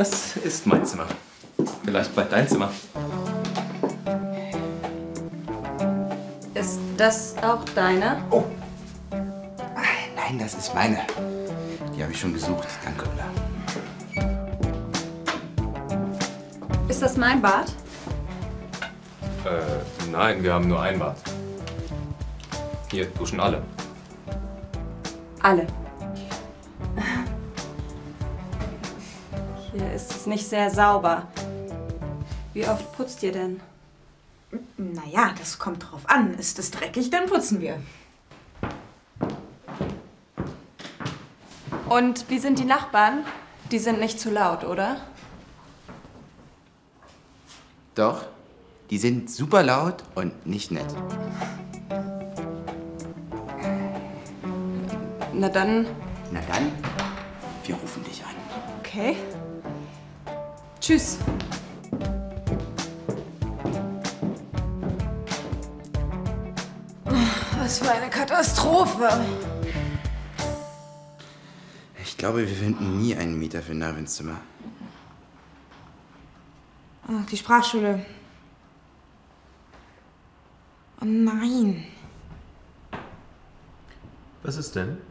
Das ist mein Zimmer. Vielleicht bald dein Zimmer. Ist das auch deine? Oh. Nein, das ist meine. Die habe ich schon gesucht. Danke, Ulla. Ist das mein Bad? Äh, nein, wir haben nur ein Bad. Hier duschen alle. Alle. Hier ist es nicht sehr sauber. Wie oft putzt ihr denn? Naja, das kommt drauf an. Ist es dreckig, dann putzen wir. Und wie sind die Nachbarn? Die sind nicht zu laut, oder? Doch, die sind super laut und nicht nett. Na dann, Na dann, wir rufen dich an. okay. Tschüss. Was für eine Katastrophe. Ich glaube, wir finden nie einen Mieter für Narvins Zimmer. Oh, die Sprachschule. Oh nein. Was ist denn?